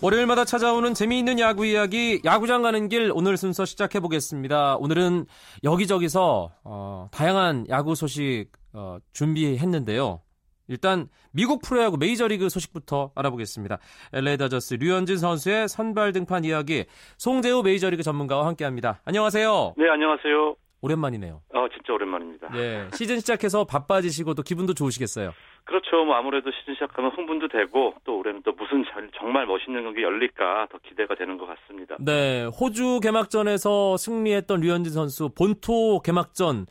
월요일마다 찾아오는 재미있는 야구 이야기 야구장 가는 길 오늘 순서 시작해 보겠습니다. 오늘은 여기저기서 어, 다양한 야구 소식 어, 준비했는데요. 일단 미국 프로야구 메이저리그 소식부터 알아보겠습니다. LA 다저스 류현진 선수의 선발 등판 이야기 송재우 메이저리그 전문가와 함께합니다. 안녕하세요. 네, 안녕하세요. 오랜만이네요. 아, 진짜 오랜만입니다. 네, 시즌 시작해서 바빠지시고 또 기분도 좋으시겠어요. 그렇죠. 뭐 아무래도 시즌 시작하면 흥분도 되고 또 올해는 또 무슨 정말 멋있는 경기 열릴까 더 기대가 되는 것 같습니다. 네, 호주 개막전에서 승리했던 류현진 선수 본토 개막전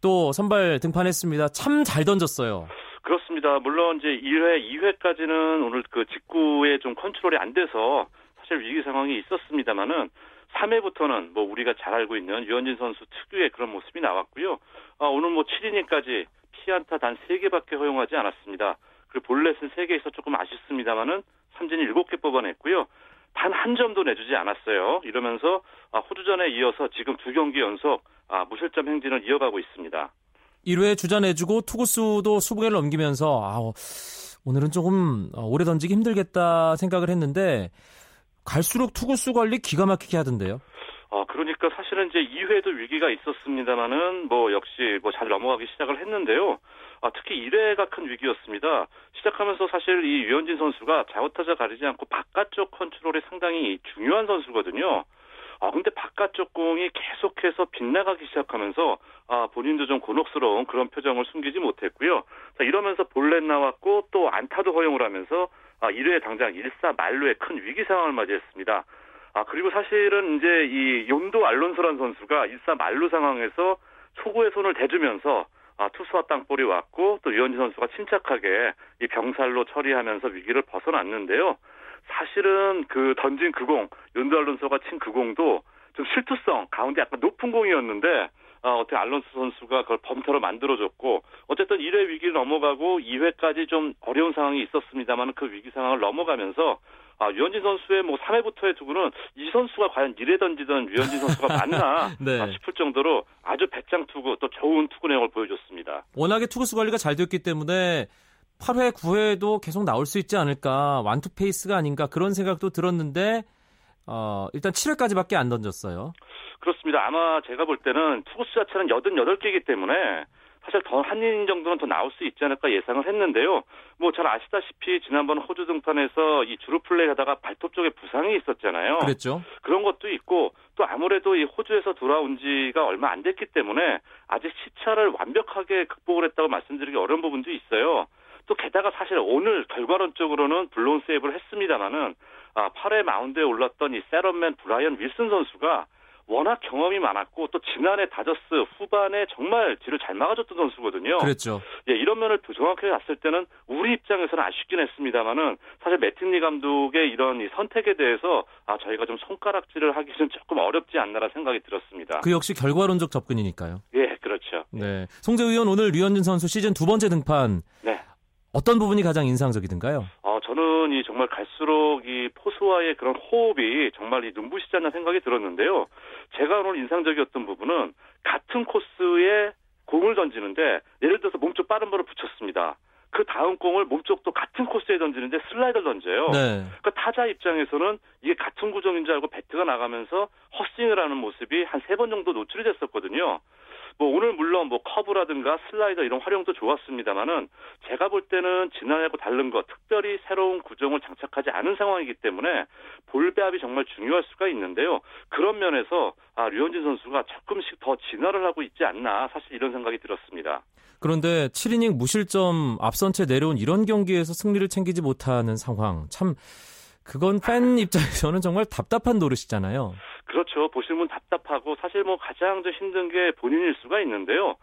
또 선발 등판했습니다. 참 잘 던졌어요. 그렇습니다. 물론 이제 1회, 2회까지는 오늘 그 직구에 좀 컨트롤이 안 돼서 사실 위기 상황이 있었습니다만은 3회부터는 뭐 우리가 잘 알고 있는 유현진 선수 특유의 그런 모습이 나왔고요. 아, 오늘 뭐 7이닝까지 피안타 단 3개밖에 허용하지 않았습니다. 그리고 볼넷은 3개 있어 조금 아쉽습니다만은 삼진이 7개 뽑아냈고요. 단 한 점도 내주지 않았어요. 이러면서 아, 호주전에 이어서 지금 두 경기 연속 아, 무실점 행진을 이어가고 있습니다. 1회 주자 내주고 투구수도 20개를 넘기면서 아, 오늘은 조금 오래 던지기 힘들겠다 생각을 했는데 갈수록 투구수 관리 기가 막히게 하던데요. 어, 그러니까 사실은 이제 2회도 위기가 있었습니다만은 뭐 역시 뭐 잘 넘어가기 시작을 했는데요. 아, 특히 1회가 큰 위기였습니다. 시작하면서 사실 이 유현진 선수가 좌우타자 가리지 않고 바깥쪽 컨트롤이 상당히 중요한 선수거든요. 아, 근데 바깥쪽 공이 계속해서 빗나가기 시작하면서 아, 본인도 좀 곤혹스러운 그런 표정을 숨기지 못했고요. 자, 이러면서 볼넷 나왔고 또 안타도 허용을 하면서 아, 1회 당장 1사 말루의 큰 위기 상황을 맞이했습니다. 아, 그리고 사실은 이제 이 용도 알론소란 선수가 1사 말루 상황에서 초구에 손을 대주면서 아, 투수와 땅볼이 왔고 또 유현진 선수가 침착하게 이 병살로 처리하면서 위기를 벗어났는데요. 사실은 그 던진 그 공, 윤도 알론소가 친 그 공도 좀 실투성 가운데 약간 높은 공이었는데 어, 어떻게 알론소 선수가 그걸 범터로 만들어줬고 어쨌든 1회 위기를 넘어가고 2회까지 좀 어려운 상황이 있었습니다만 그 위기 상황을 넘어가면서 아, 유현진 선수의 뭐 3회부터의 투구는 이 선수가 과연 1회 던지던 유현진 선수가 맞나 네. 아, 싶을 정도로 아주 배짱 투구 또 좋은 투구 내용을 보여줬습니다. 워낙에 투구수 관리가 잘 됐기 때문에 8회, 9회도 계속 나올 수 있지 않을까 완투 페이스가 아닌가 그런 생각도 들었는데 어, 일단 7회까지밖에 안 던졌어요. 그렇습니다. 아마 제가 볼 때는 투구수 자체는 88개이기 때문에 사실 더 한 이닝 정도는 더 나올 수 있지 않을까 예상을 했는데요. 뭐 잘 아시다시피 지난번 호주 등판에서 이 주루 플레이 하다가 발톱 쪽에 부상이 있었잖아요. 그랬죠. 그런 것도 있고 또 아무래도 이 호주에서 돌아온 지가 얼마 안 됐기 때문에 아직 시차를 완벽하게 극복을 했다고 말씀드리기 어려운 부분도 있어요. 또 게다가 사실 오늘 결과론적으로는 블론 세이브를 했습니다마는 아, 8회 마운드에 올랐던 이 셋업맨 브라이언 윌슨 선수가 워낙 경험이 많았고 또 지난해 다저스 후반에 정말 뒤를 잘 막아줬던 선수거든요. 그렇죠. 예, 이런 면을 정확하게 봤을 때는 우리 입장에서는 아쉽긴 했습니다만은 사실 매틴리 감독의 이런 이 선택에 대해서 아 저희가 좀 손가락질을 하기는 조금 어렵지 않나라 생각이 들었습니다. 그 역시 결과론적 접근이니까요. 예, 그렇죠. 네. 송재 의원 오늘 류현진 선수 시즌 두 번째 등판. 네. 어떤 부분이 가장 인상적이든가요? 어, 저는 이 정말 갈수록 이 포수와의 그런 호흡이 정말 이 눈부시지 않나 생각이 들었는데요. 제가 오늘 인상적이었던 부분은 같은 코스에 공을 던지는데 예를 들어서 몸쪽 빠른 볼을 붙였습니다. 그 다음 공을 몸쪽도 같은 코스에 던지는데 슬라이더를 던져요. 네. 그러니까 타자 입장에서는 이게 같은 구종인 줄 알고 배트가 나가면서 헛스윙을 하는 모습이 한 세 번 정도 노출이 됐었거든요. 뭐 오늘 물론 뭐 커브라든가 슬라이더 이런 활용도 좋았습니다만은 제가 볼 때는 지난해하고 다른 것 특별히 새로운 구종을 장착하지 않은 상황이기 때문에 볼 배합이 정말 중요할 수가 있는데요. 그런 면에서 아 류현진 선수가 조금씩 더 진화를 하고 있지 않나 사실 이런 생각이 들었습니다. 그런데 7이닝 무실점 앞선 채 내려온 이런 경기에서 승리를 챙기지 못하는 상황 참 그건 팬 입장에서는 정말 답답한 노릇이잖아요. 그렇죠. 보시는 분 답답하고 사실 뭐 가장 더 힘든 게 본인일 수가 있는데요.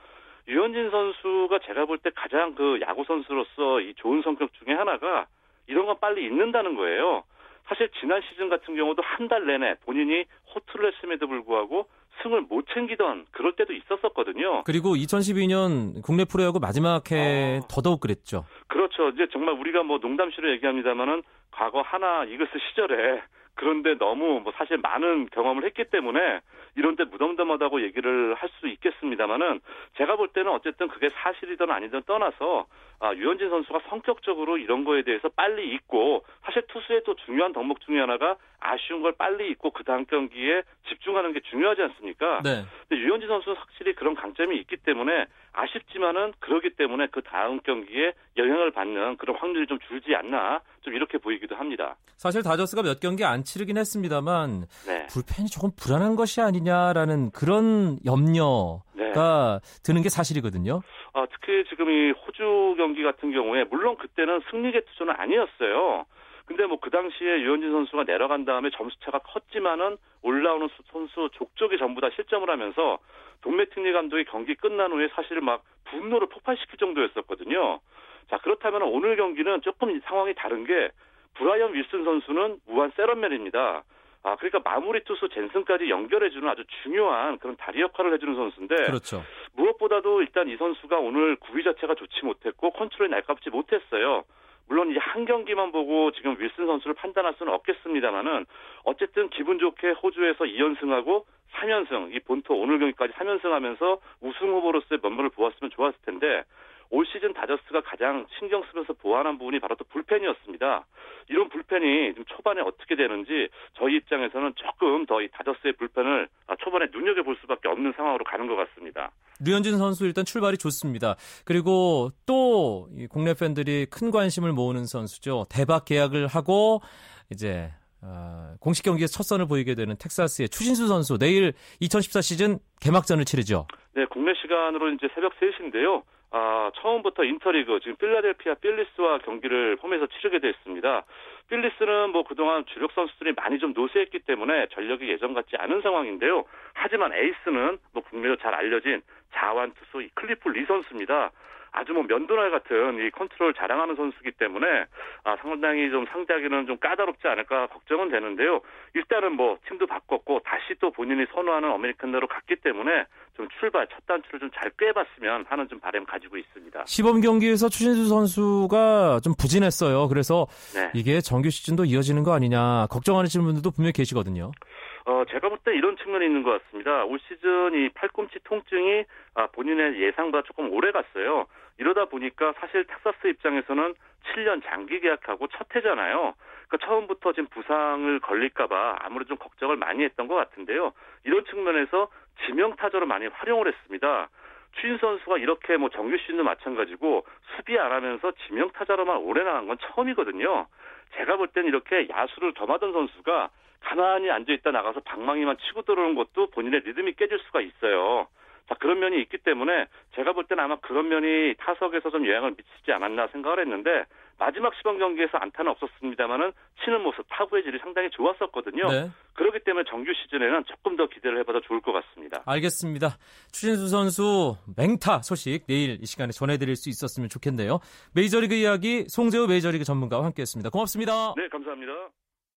유현진 선수가 제가 볼 때 가장 그 야구 선수로서 이 좋은 성격 중에 하나가 이런 건 빨리 잊는다는 거예요. 사실 지난 시즌 같은 경우도 한 달 내내 본인이 호투를 했음에도 불구하고 승을 못 챙기던 그럴 때도 있었었거든요. 그리고 2012년 국내 프로야구 마지막 해 어... 더더욱 그랬죠. 그렇죠. 이제 정말 우리가 뭐 농담시로 얘기합니다만은 과거 하나 이글스 시절에 그런데 너무 뭐 사실 많은 경험을 했기 때문에 이런 데 무덤덤하다고 얘기를 할 수 있겠습니다만은 제가 볼 때는 어쨌든 그게 사실이든 아니든 떠나서 아, 유현진 선수가 성격적으로 이런 거에 대해서 빨리 잊고 사실 투수의 또 중요한 덕목 중에 하나가 아쉬운 걸 빨리 잊고 그 다음 경기에 집중하는 게 중요하지 않습니까? 네. 근데 유현진 선수는 확실히 그런 강점이 있기 때문에 아쉽지만은 그러기 때문에 그 다음 경기에 영향을 받는 그런 확률이 좀 줄지 않나 좀 이렇게 보이기도 합니다. 사실 다저스가 몇 경기 안 치르긴 했습니다만 네. 불펜이 조금 불안한 것이 아니냐라는 그런 염려 가 네. 드는 게 사실이거든요. 아, 특히 지금 이 호주 경기 같은 경우에 물론 그때는 승리계 투수는 아니었어요. 근데 뭐 그 당시에 유현진 선수가 내려간 다음에 점수차가 컸지만은 올라오는 선수 족족이 전부 다 실점을 하면서 동메팅리 감독이 경기 끝난 후에 사실 막 분노를 폭발시킬 정도였었거든요. 자, 그렇다면 오늘 경기는 조금 상황이 다른 게 브라이언 윌슨 선수는 무한 세런맨입니다. 아, 그러니까 마무리 투수 젠슨까지 연결해주는 아주 중요한 그런 다리 역할을 해주는 선수인데. 그렇죠. 무엇보다도 일단 이 선수가 오늘 구위 자체가 좋지 못했고 컨트롤이 날카롭지 못했어요. 물론 이한 경기만 보고 지금 윌슨 선수를 판단할 수는 없겠습니다만은 어쨌든 기분 좋게 호주에서 2연승하고 3연승, 이 본토 오늘 경기까지 3연승하면서 우승 후보로서의 면모를 보았으면 좋았을 텐데 올 시즌 다저스가 가장 신경 쓰면서 보완한 부분이 바로 또 불펜이었습니다. 이런 불펜이 좀 초반에 어떻게 되는지 저희 입장에서는 조금 더 이 다저스의 불펜을 아, 초반에 눈여겨볼 수밖에 없는 상황으로 가는 것 같습니다. 류현진 선수 일단 출발이 좋습니다. 그리고 또 국내 팬들이 큰 관심을 모으는 선수죠. 대박 계약을 하고 이제 어, 공식 경기에 첫 선을 보이게 되는 텍사스의 추신수 선수 내일 2014 시즌 개막전을 치르죠. 네, 국내 시간으로 이제 새벽 3시인데요. 아, 처음부터 인터리그 지금 필라델피아 필리스와 경기를 홈에서 치르게 됐습니다. 필리스는 뭐 그동안 주력 선수들이 많이 좀 노쇠했기 때문에 전력이 예전 같지 않은 상황인데요. 하지만 에이스는 뭐 국내로 잘 알려진 좌완 투수 클리프 리 선수입니다. 아주 뭐 면도날 같은 이 컨트롤 자랑하는 선수기 때문에 아, 상당히 좀 상대하기는 좀 까다롭지 않을까 걱정은 되는데요. 일단은 뭐 팀도 바꿨고 다시 또 본인이 선호하는 아메리칸으로 갔기 때문에 좀 출발 첫 단추를 좀 잘 꿰봤으면 하는 좀 바람 가지고 있습니다. 시범 경기에서 추신수 선수가 좀 부진했어요. 그래서 네. 이게 정규 시즌도 이어지는 거 아니냐 걱정하시는 분들도 분명히 계시거든요. 어, 제가 볼 때 이런 측면이 있는 것 같습니다. 올 시즌 이 팔꿈치 통증이 아, 본인의 예상보다 조금 오래 갔어요. 이러다 보니까 사실 텍사스 입장에서는 7년 장기 계약하고 첫 해잖아요. 그러니까 처음부터 지금 부상을 걸릴까봐 아무래도 좀 걱정을 많이 했던 것 같은데요. 이런 측면에서 지명 타자로 많이 활용을 했습니다. 추인 선수가 이렇게 뭐 정규 시즌도 마찬가지고 수비 안 하면서 지명 타자로만 오래 나간 건 처음이거든요. 제가 볼 땐 이렇게 야수를 겸하던 선수가 가만히 앉아 있다 나가서 방망이만 치고 들어오는 것도 본인의 리듬이 깨질 수가 있어요. 자, 그런 면이 있기 때문에 제가 볼 때는 아마 그런 면이 타석에서 좀 영향을 미치지 않았나 생각을 했는데 마지막 시범 경기에서 안타는 없었습니다만은 치는 모습 타구의 질이 상당히 좋았었거든요. 네. 그렇기 때문에 정규 시즌에는 조금 더 기대를 해봐도 좋을 것 같습니다. 알겠습니다. 추진수 선수 맹타 소식 내일 이 시간에 전해드릴 수 있었으면 좋겠네요. 메이저리그 이야기 송재우 메이저리그 전문가와 함께했습니다. 고맙습니다. 네, 감사합니다.